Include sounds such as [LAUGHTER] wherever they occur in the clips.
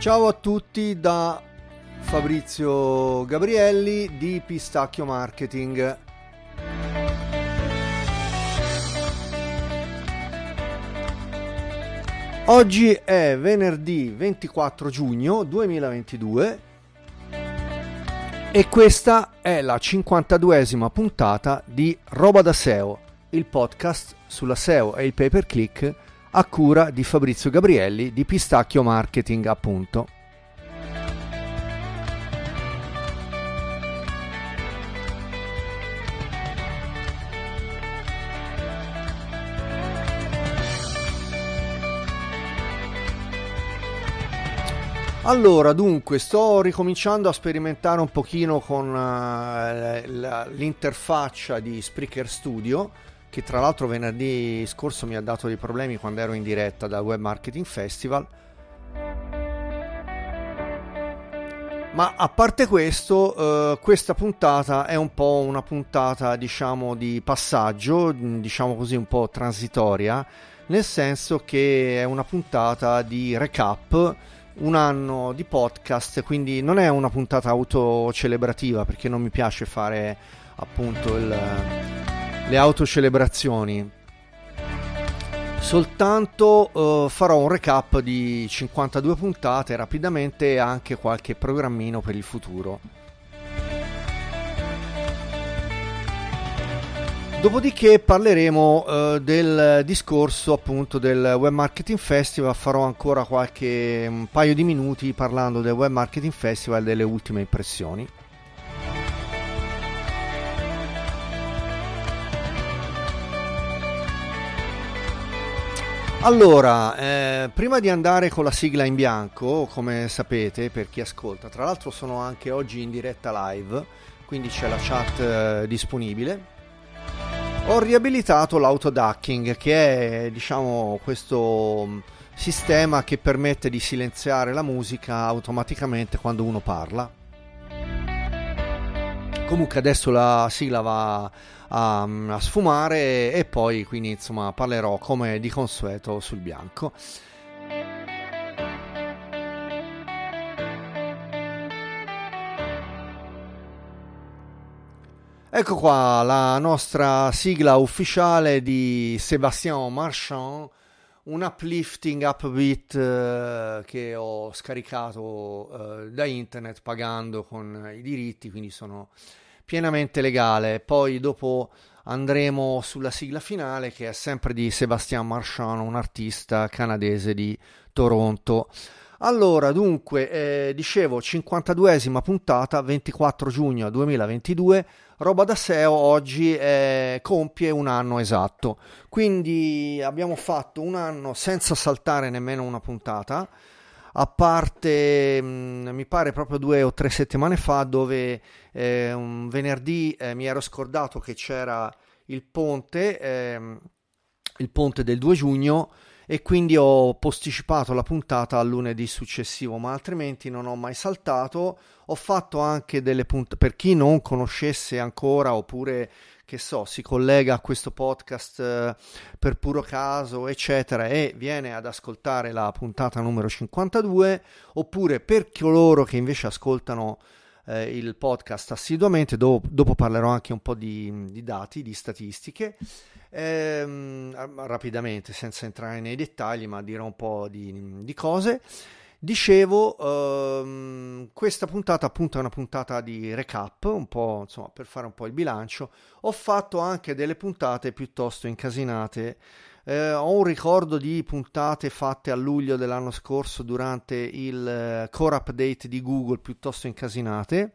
Ciao a tutti da Fabrizio Gabrielli di Pistacchio Marketing. Oggi è venerdì 24 giugno 2022 e questa è la 52esima puntata di Roba da SEO, il podcast sulla SEO e il pay per click a cura di Fabrizio Gabrielli di Pistacchio Marketing appunto. Allora, dunque, sto ricominciando a sperimentare un pochino con uh, l'interfaccia di Spreaker Studio che tra l'altro venerdì scorso mi ha dato dei problemi quando ero in diretta dal Web Marketing Festival. Ma a parte questo, eh, questa puntata è un po' una puntata, diciamo, di passaggio, diciamo così, un po' transitoria, nel senso che è una puntata di recap, un anno di podcast, quindi non è una puntata autocelebrativa perché non mi piace fare appunto il le autocelebrazioni. Soltanto uh, farò un recap di 52 puntate rapidamente e anche qualche programmino per il futuro. Dopodiché parleremo uh, del discorso appunto del Web Marketing Festival, farò ancora qualche un paio di minuti parlando del Web Marketing Festival e delle ultime impressioni. Allora, eh, prima di andare con la sigla in bianco, come sapete per chi ascolta, tra l'altro sono anche oggi in diretta live, quindi c'è la chat eh, disponibile. Ho riabilitato l'autoducking, che è diciamo questo mm, sistema che permette di silenziare la musica automaticamente quando uno parla. Comunque adesso la sigla va a, a sfumare e poi quindi insomma parlerò come di consueto sul bianco. Ecco qua la nostra sigla ufficiale di Sébastien Marchand, un uplifting upbeat eh, che ho scaricato eh, da internet pagando con i diritti, quindi sono pienamente legale. Poi dopo andremo sulla sigla finale che è sempre di Sebastian Marchand, un artista canadese di Toronto. Allora, dunque, eh, dicevo, 52esima puntata, 24 giugno 2022, roba da SEO oggi eh, compie un anno esatto. Quindi abbiamo fatto un anno senza saltare nemmeno una puntata a parte mm, mi pare proprio due o tre settimane fa dove eh, un venerdì eh, mi ero scordato che c'era il ponte, eh, il ponte del 2 giugno e quindi ho posticipato la puntata al lunedì successivo, ma altrimenti non ho mai saltato. Ho fatto anche delle puntate per chi non conoscesse ancora oppure che so, si collega a questo podcast eh, per puro caso, eccetera, e viene ad ascoltare la puntata numero 52, oppure per coloro che invece ascoltano eh, il podcast assiduamente, dopo, dopo, parlerò anche un po' di, di dati, di statistiche, ehm, rapidamente, senza entrare nei dettagli, ma dirò un po' di, di cose. Dicevo, ehm, questa puntata appunto è una puntata di recap, un po' insomma per fare un po' il bilancio. Ho fatto anche delle puntate piuttosto incasinate. Eh, ho un ricordo di puntate fatte a luglio dell'anno scorso durante il eh, core update di Google piuttosto incasinate.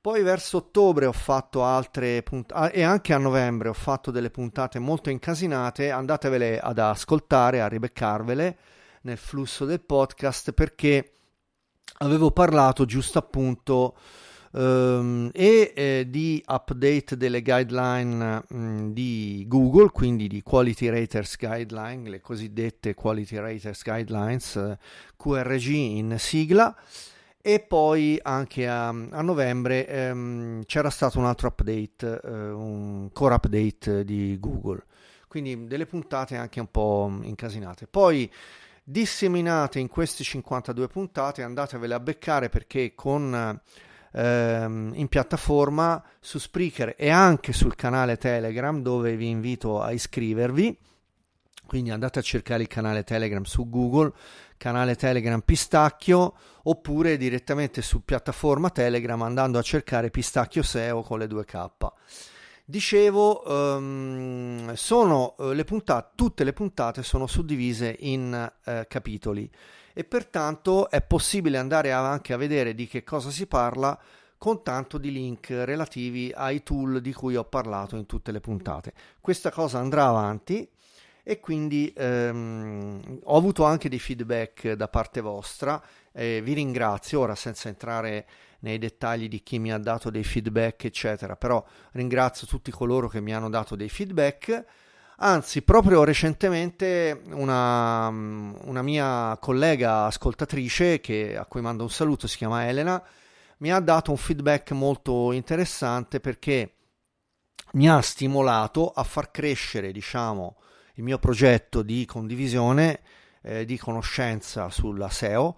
Poi verso ottobre ho fatto altre puntate e anche a novembre ho fatto delle puntate molto incasinate. Andatevele ad ascoltare, a ribeccarvele nel flusso del podcast perché avevo parlato giusto appunto um, e eh, di update delle guideline um, di Google, quindi di Quality Raters Guideline, le cosiddette Quality Raters Guidelines, eh, QRG in sigla. E poi anche a, a novembre ehm, c'era stato un altro update, eh, un core update di Google. Quindi delle puntate anche un po' incasinate. Poi disseminate in queste 52 puntate, andatevele a beccare perché con ehm, in piattaforma su Spreaker e anche sul canale Telegram dove vi invito a iscrivervi. Quindi andate a cercare il canale Telegram su Google, canale Telegram Pistacchio, oppure direttamente su piattaforma Telegram andando a cercare Pistacchio SEO con le due K. Dicevo, um, sono uh, le puntate, tutte le puntate sono suddivise in uh, capitoli e pertanto è possibile andare anche a vedere di che cosa si parla con tanto di link relativi ai tool di cui ho parlato in tutte le puntate. Questa cosa andrà avanti e quindi ehm, ho avuto anche dei feedback da parte vostra e vi ringrazio ora senza entrare nei dettagli di chi mi ha dato dei feedback eccetera. Però ringrazio tutti coloro che mi hanno dato dei feedback. Anzi, proprio recentemente una, una mia collega ascoltatrice, che, a cui mando un saluto, si chiama Elena, mi ha dato un feedback molto interessante perché mi ha stimolato a far crescere, diciamo, il mio progetto di condivisione eh, di conoscenza sulla SEO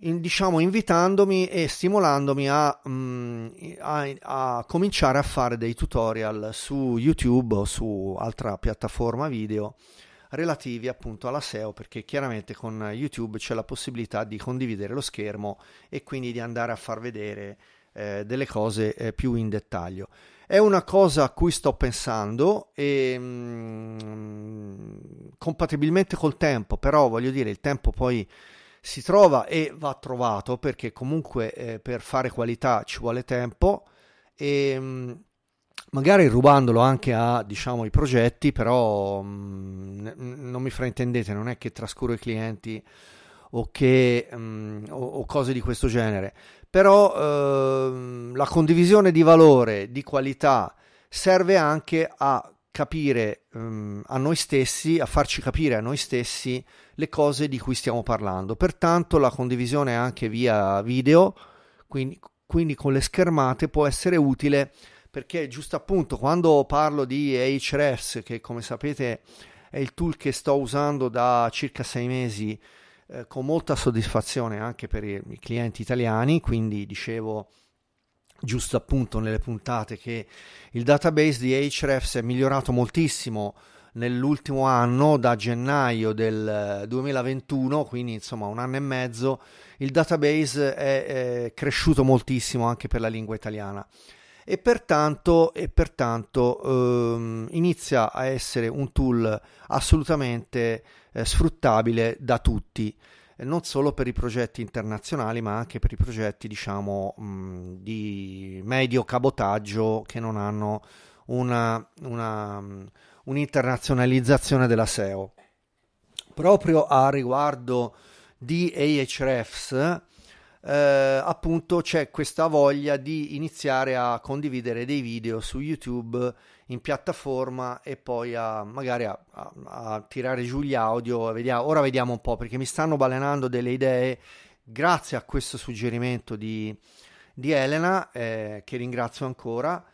in, diciamo invitandomi e stimolandomi a, um, a, a, cominciare a fare dei tutorial su YouTube o su altra piattaforma video relativi appunto alla SEO perché chiaramente con YouTube c'è la possibilità di condividere lo schermo e quindi di andare a far vedere eh, delle cose eh, più in dettaglio. È una cosa a cui sto pensando e mh, mm, compatibilmente col tempo, però voglio dire il tempo poi si trova e va trovato perché comunque eh, per fare qualità ci vuole tempo e mm, magari rubandolo anche a diciamo i progetti però mh, mm, non mi fraintendete non è che trascuro i clienti o, che, mh, mm, o, o cose di questo genere. Però eh, la condivisione di valore di qualità serve anche a capire um, a noi stessi, a farci capire a noi stessi le cose di cui stiamo parlando. Pertanto la condivisione anche via video, quindi, quindi con le schermate, può essere utile perché giusto appunto quando parlo di Ahrefs, che come sapete è il tool che sto usando da circa sei mesi eh, con molta soddisfazione anche per i, i clienti italiani, quindi dicevo giusto appunto nelle puntate che il database di Ahrefs è migliorato moltissimo nell'ultimo anno da gennaio del 2021 quindi insomma un anno e mezzo il database è, è cresciuto moltissimo anche per la lingua italiana. E pertanto, e pertanto ehm, inizia a essere un tool assolutamente eh, sfruttabile da tutti non solo per i progetti internazionali ma anche per i progetti diciamo di medio cabotaggio che non hanno una, una, un'internazionalizzazione della SEO. Proprio a riguardo di Ahrefs eh, appunto c'è questa voglia di iniziare a condividere dei video su YouTube in piattaforma e poi a magari a, a, a tirare giù gli audio. Vediamo, ora vediamo un po' perché mi stanno balenando delle idee grazie a questo suggerimento di, di Elena eh, che ringrazio ancora.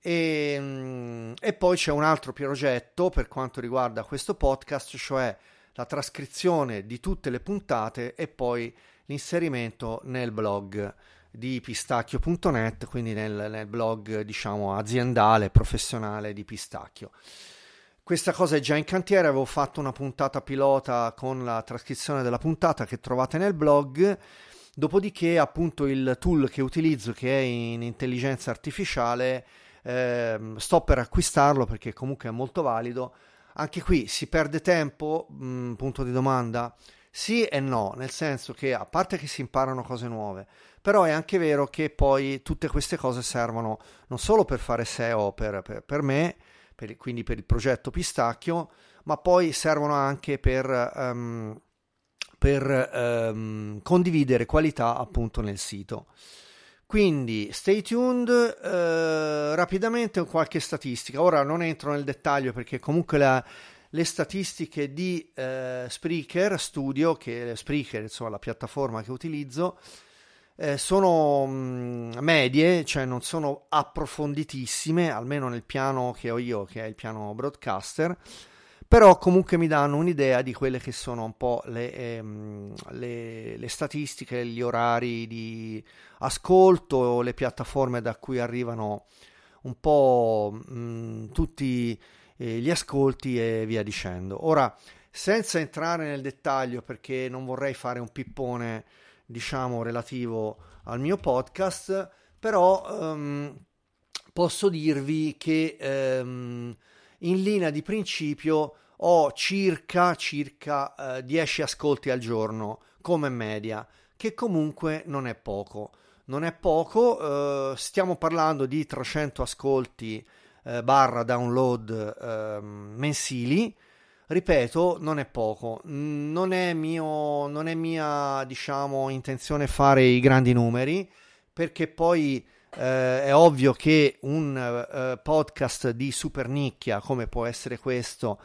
E, mm, e, poi c'è un altro progetto per quanto riguarda questo podcast, cioè la trascrizione di tutte le puntate e poi l'inserimento nel blog di pistacchio.net, quindi nel, nel blog diciamo aziendale, professionale di Pistacchio. Questa cosa è già in cantiere, avevo fatto una puntata pilota con la trascrizione della puntata che trovate nel blog, dopodiché appunto il tool che utilizzo che è in intelligenza artificiale eh, sto per acquistarlo perché comunque è molto valido. Anche qui si perde tempo, mh, mm, punto di domanda, sì e no, nel senso che a parte che si imparano cose nuove, però è anche vero che poi tutte queste cose servono non solo per fare SEO per, per, per me, per, quindi per il progetto Pistacchio, ma poi servono anche per, um, per um, condividere qualità appunto nel sito. Quindi stay tuned, uh, rapidamente qualche statistica. Ora non entro nel dettaglio perché comunque la, le statistiche di eh, Spreaker Studio, che è Spreaker, insomma, la piattaforma che utilizzo, eh, sono mm, medie, cioè non sono approfonditissime, almeno nel piano che ho io, che è il piano broadcaster, però comunque mi danno un'idea di quelle che sono un po' le, ehm, le, le statistiche, gli orari di ascolto, le piattaforme da cui arrivano un po' mh, tutti eh, gli ascolti e via dicendo. Ora, senza entrare nel dettaglio perché non vorrei fare un pippone, diciamo, relativo al mio podcast, però um, posso dirvi che um, in linea di principio ho circa, circa uh, eh, 10 ascolti al giorno come media, che comunque non è poco. Non è poco, uh, stiamo parlando di 300 ascolti uh, barra download ehm, mensili. Ripeto, non è poco, non è, mio, non è mia diciamo, intenzione fare i grandi numeri, perché poi eh, è ovvio che un eh, podcast di super nicchia come può essere questo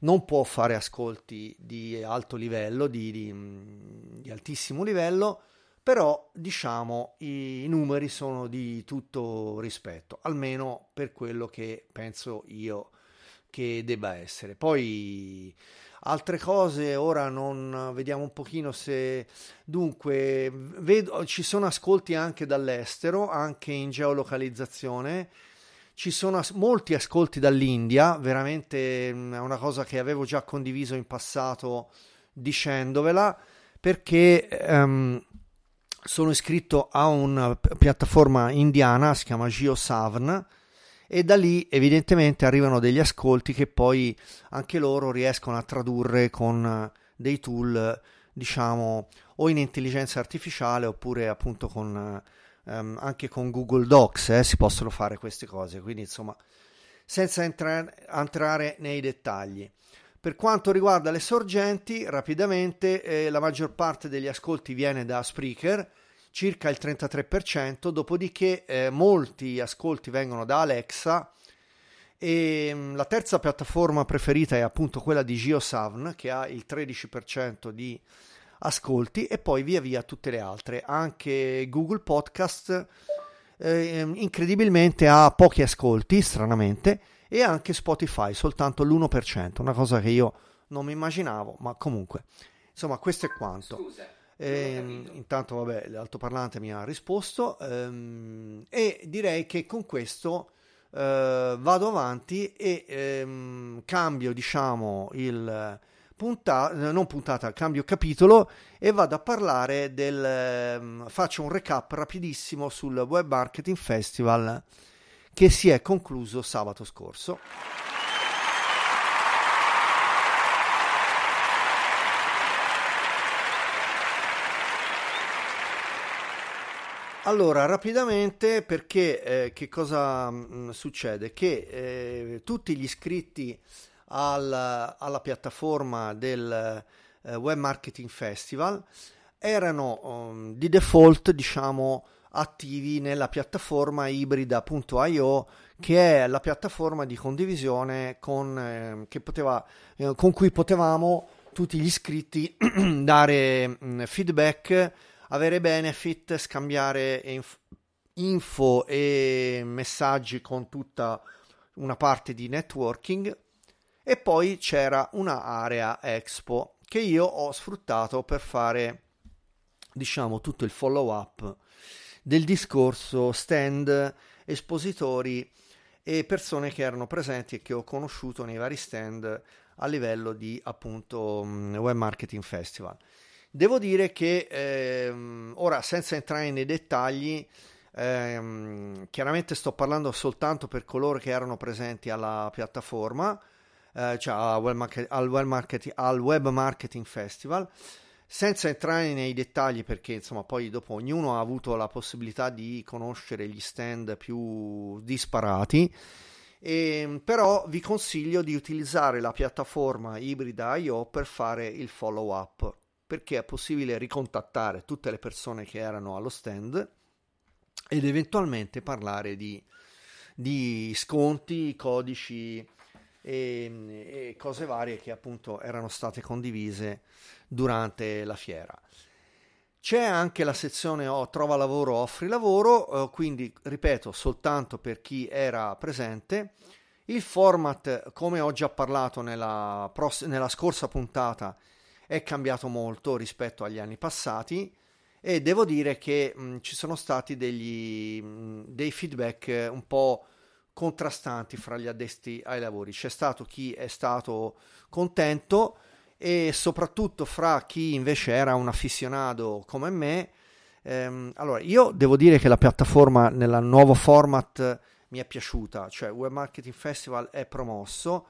non può fare ascolti di alto livello, di, di, di altissimo livello, però diciamo i numeri sono di tutto rispetto, almeno per quello che penso io che debba essere. Poi altre cose ora non vediamo un pochino se dunque vedo, ci sono ascolti anche dall'estero, anche in geolocalizzazione ci sono as- molti ascolti dall'India, veramente è una cosa che avevo già condiviso in passato dicendovela, perché um, sono iscritto a una piattaforma indiana, si chiama GeoSavn, e da lì evidentemente arrivano degli ascolti che poi anche loro riescono a tradurre con dei tool, diciamo, o in intelligenza artificiale oppure appunto con um, anche con Google Docs eh, si possono fare queste cose, quindi insomma senza entra- entrare nei dettagli. Per quanto riguarda le sorgenti, rapidamente eh, la maggior parte degli ascolti viene da Spreaker, circa il 33%, dopodiché eh, molti ascolti vengono da Alexa e mh, la terza piattaforma preferita è appunto quella di GeoSavn che ha il 13% di ascolti e poi via via tutte le altre. Anche Google Podcast eh, incredibilmente ha pochi ascolti, stranamente, e anche Spotify soltanto l'1%, una cosa che io non mi immaginavo, ma comunque, insomma, questo è quanto. Scusa. Eh, intanto, vabbè, l'altoparlante mi ha risposto ehm, e direi che con questo eh, vado avanti e ehm, cambio, diciamo, il, puntata, non puntata, cambio capitolo e vado a parlare del... Ehm, faccio un recap rapidissimo sul Web Marketing Festival che si è concluso sabato scorso. Allora, rapidamente, perché eh, che cosa mh, mm, succede? Che eh, tutti gli iscritti al, alla piattaforma del eh, Web Marketing Festival erano um, di default, diciamo, attivi nella piattaforma ibrida.io che è la piattaforma di condivisione con, eh, poteva, eh, con cui potevamo tutti gli iscritti [CLEARS THROAT] dare mh, mm, feedback, avere benefit, scambiare inf- info e messaggi con tutta una parte di networking. E poi c'era una area expo che io ho sfruttato per fare diciamo tutto il follow up del discorso stand espositori e persone che erano presenti e che ho conosciuto nei vari stand a livello di appunto mm, web marketing festival devo dire che ehm, ora senza entrare nei dettagli ehm, chiaramente sto parlando soltanto per coloro che erano presenti alla piattaforma eh, cioè al web, market, al, web marketing, al web Marketing Festival. Senza entrare nei dettagli perché insomma poi dopo ognuno ha avuto la possibilità di conoscere gli stand più disparati e, ehm, però vi consiglio di utilizzare la piattaforma ibrida IO per fare il follow up perché è possibile ricontattare tutte le persone che erano allo stand ed eventualmente parlare di, di sconti, codici e, e cose varie che appunto erano state condivise durante la fiera. C'è anche la sezione oh, trova lavoro, offri lavoro, eh, quindi ripeto soltanto per chi era presente Il format, come ho già parlato nella, pross- nella scorsa puntata, è cambiato molto rispetto agli anni passati e devo dire che mh, ci sono stati degli, mh, dei feedback un po' contrastanti fra gli addesti ai lavori. C'è stato chi è stato contento e soprattutto fra chi invece era un afficionato come me. Ehm, allora, io devo dire che la piattaforma nel nuovo format mi è piaciuta, cioè Web Marketing Festival è promosso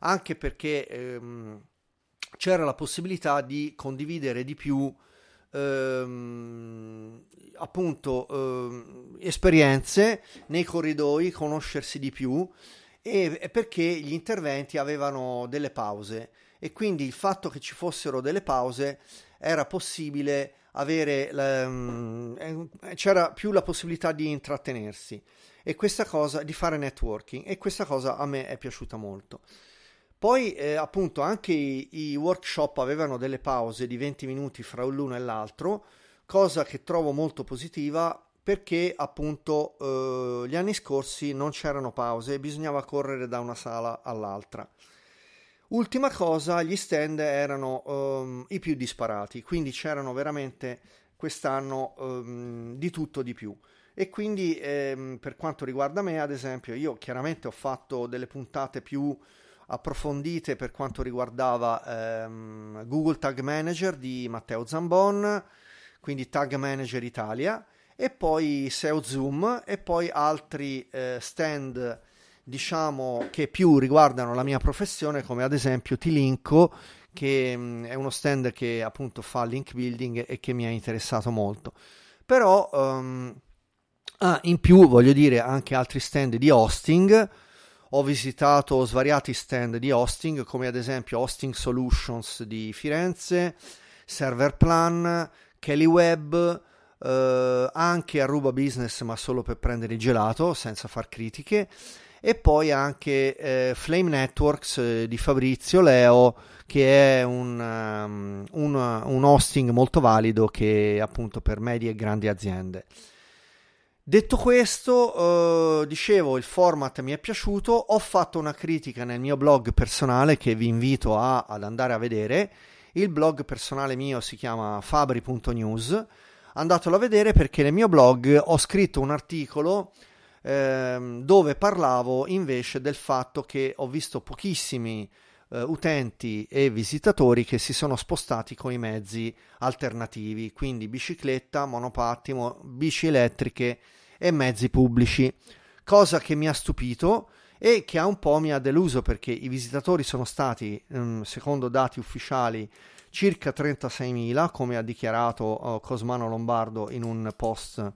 anche perché ehm, c'era la possibilità di condividere di più ehm, appunto ehm, esperienze nei corridoi, conoscersi di più e perché gli interventi avevano delle pause. E quindi il fatto che ci fossero delle pause era possibile avere ehm, c'era più la possibilità di intrattenersi. E questa cosa di fare networking. E questa cosa a me è piaciuta molto. Poi eh, appunto anche i, i, workshop avevano delle pause di 20 minuti fra l'uno e l'altro, cosa che trovo molto positiva perché appunto eh, gli anni scorsi non c'erano pause e bisognava correre da una sala all'altra. Ultima cosa, gli stand erano um, i più disparati, quindi c'erano veramente quest'anno um, di tutto di più. E quindi ehm, per quanto riguarda me, ad esempio, io chiaramente ho fatto delle puntate più approfondite per quanto riguardava ehm, Google Tag Manager di Matteo Zambon, quindi Tag Manager Italia, e poi SEO Zoom e poi altri eh, stand diciamo che più riguardano la mia professione come ad esempio Tilinko che mh, mm, è uno stand che appunto fa link building e che mi ha interessato molto. Però um, ah, in più voglio dire anche altri stand di hosting ho visitato svariati stand di hosting come ad esempio Hosting Solutions di Firenze, Server Plan, Kelly eh, anche Aruba Business ma solo per prendere il gelato senza far critiche e poi anche eh, Flame Networks eh, di Fabrizio Leo che è un, um, un, un hosting molto valido che appunto per medie e grandi aziende. Detto questo, eh, dicevo, il format mi è piaciuto, ho fatto una critica nel mio blog personale che vi invito a, ad andare a vedere. Il blog personale mio si chiama fabri.news. Andatelo a vedere perché nel mio blog ho scritto un articolo eh, dove parlavo invece del fatto che ho visto pochissimi eh, utenti e visitatori che si sono spostati con i mezzi alternativi, quindi bicicletta, monopattino, bici elettriche e mezzi pubblici, cosa che mi ha stupito e che un po' mi ha deluso perché i visitatori sono stati, ehm, secondo dati ufficiali, circa 36.000, come ha dichiarato uh, Cosmano Lombardo in un post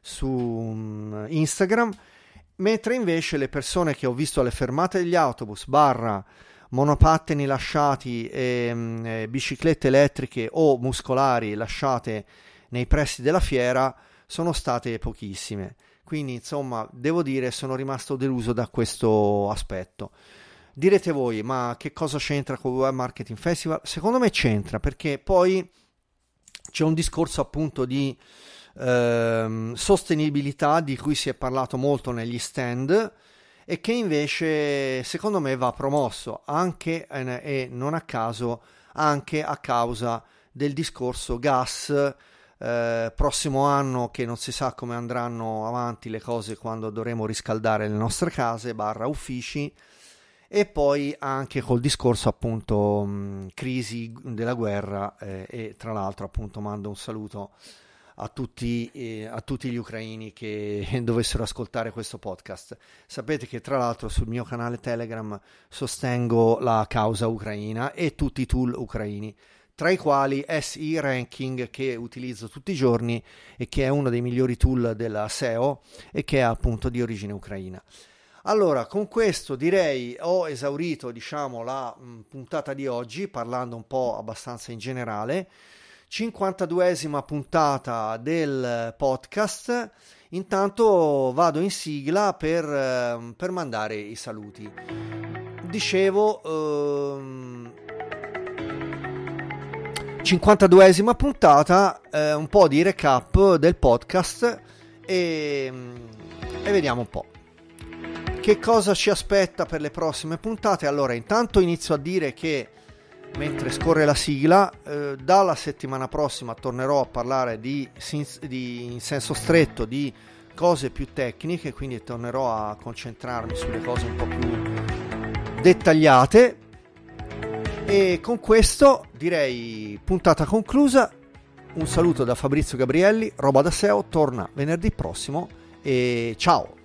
su um, Instagram, mentre invece le persone che ho visto alle fermate degli autobus, barra monopattini lasciati e, um, e biciclette elettriche o muscolari lasciate nei pressi della fiera, sono state pochissime. Quindi, insomma, devo dire, sono rimasto deluso da questo aspetto. Direte voi, ma che cosa c'entra con il Web Marketing Festival? Secondo me c'entra perché poi c'è un discorso appunto di ehm, sostenibilità di cui si è parlato molto negli stand e che invece secondo me va promosso anche e non a caso anche a causa del discorso gas eh, prossimo anno che non si sa come andranno avanti le cose quando dovremo riscaldare le nostre case barra uffici e poi anche col discorso appunto mh, crisi della guerra eh, e tra l'altro appunto mando un saluto a tutti, eh, a tutti, gli ucraini che [LAUGHS] dovessero ascoltare questo podcast. Sapete che tra l'altro sul mio canale Telegram sostengo la causa ucraina e tutti i tool ucraini tra i quali SE Ranking che utilizzo tutti i giorni e che è uno dei migliori tool della SEO e che è appunto di origine ucraina. Allora, con questo direi ho esaurito, diciamo, la mh, mm, puntata di oggi, parlando un po' abbastanza in generale. 52esima puntata del podcast. Intanto vado in sigla per, eh, per mandare i saluti. Dicevo, ehm, 52esima puntata, eh, un po' di recap del podcast e, e vediamo un po'. Che cosa ci aspetta per le prossime puntate? Allora, intanto inizio a dire che mentre scorre la sigla, eh, dalla settimana prossima tornerò a parlare di, di, in senso stretto di cose più tecniche, quindi tornerò a concentrarmi sulle cose un po' più dettagliate. E con questo direi puntata conclusa. Un saluto da Fabrizio Gabrielli, roba da SEO, torna venerdì prossimo e ciao!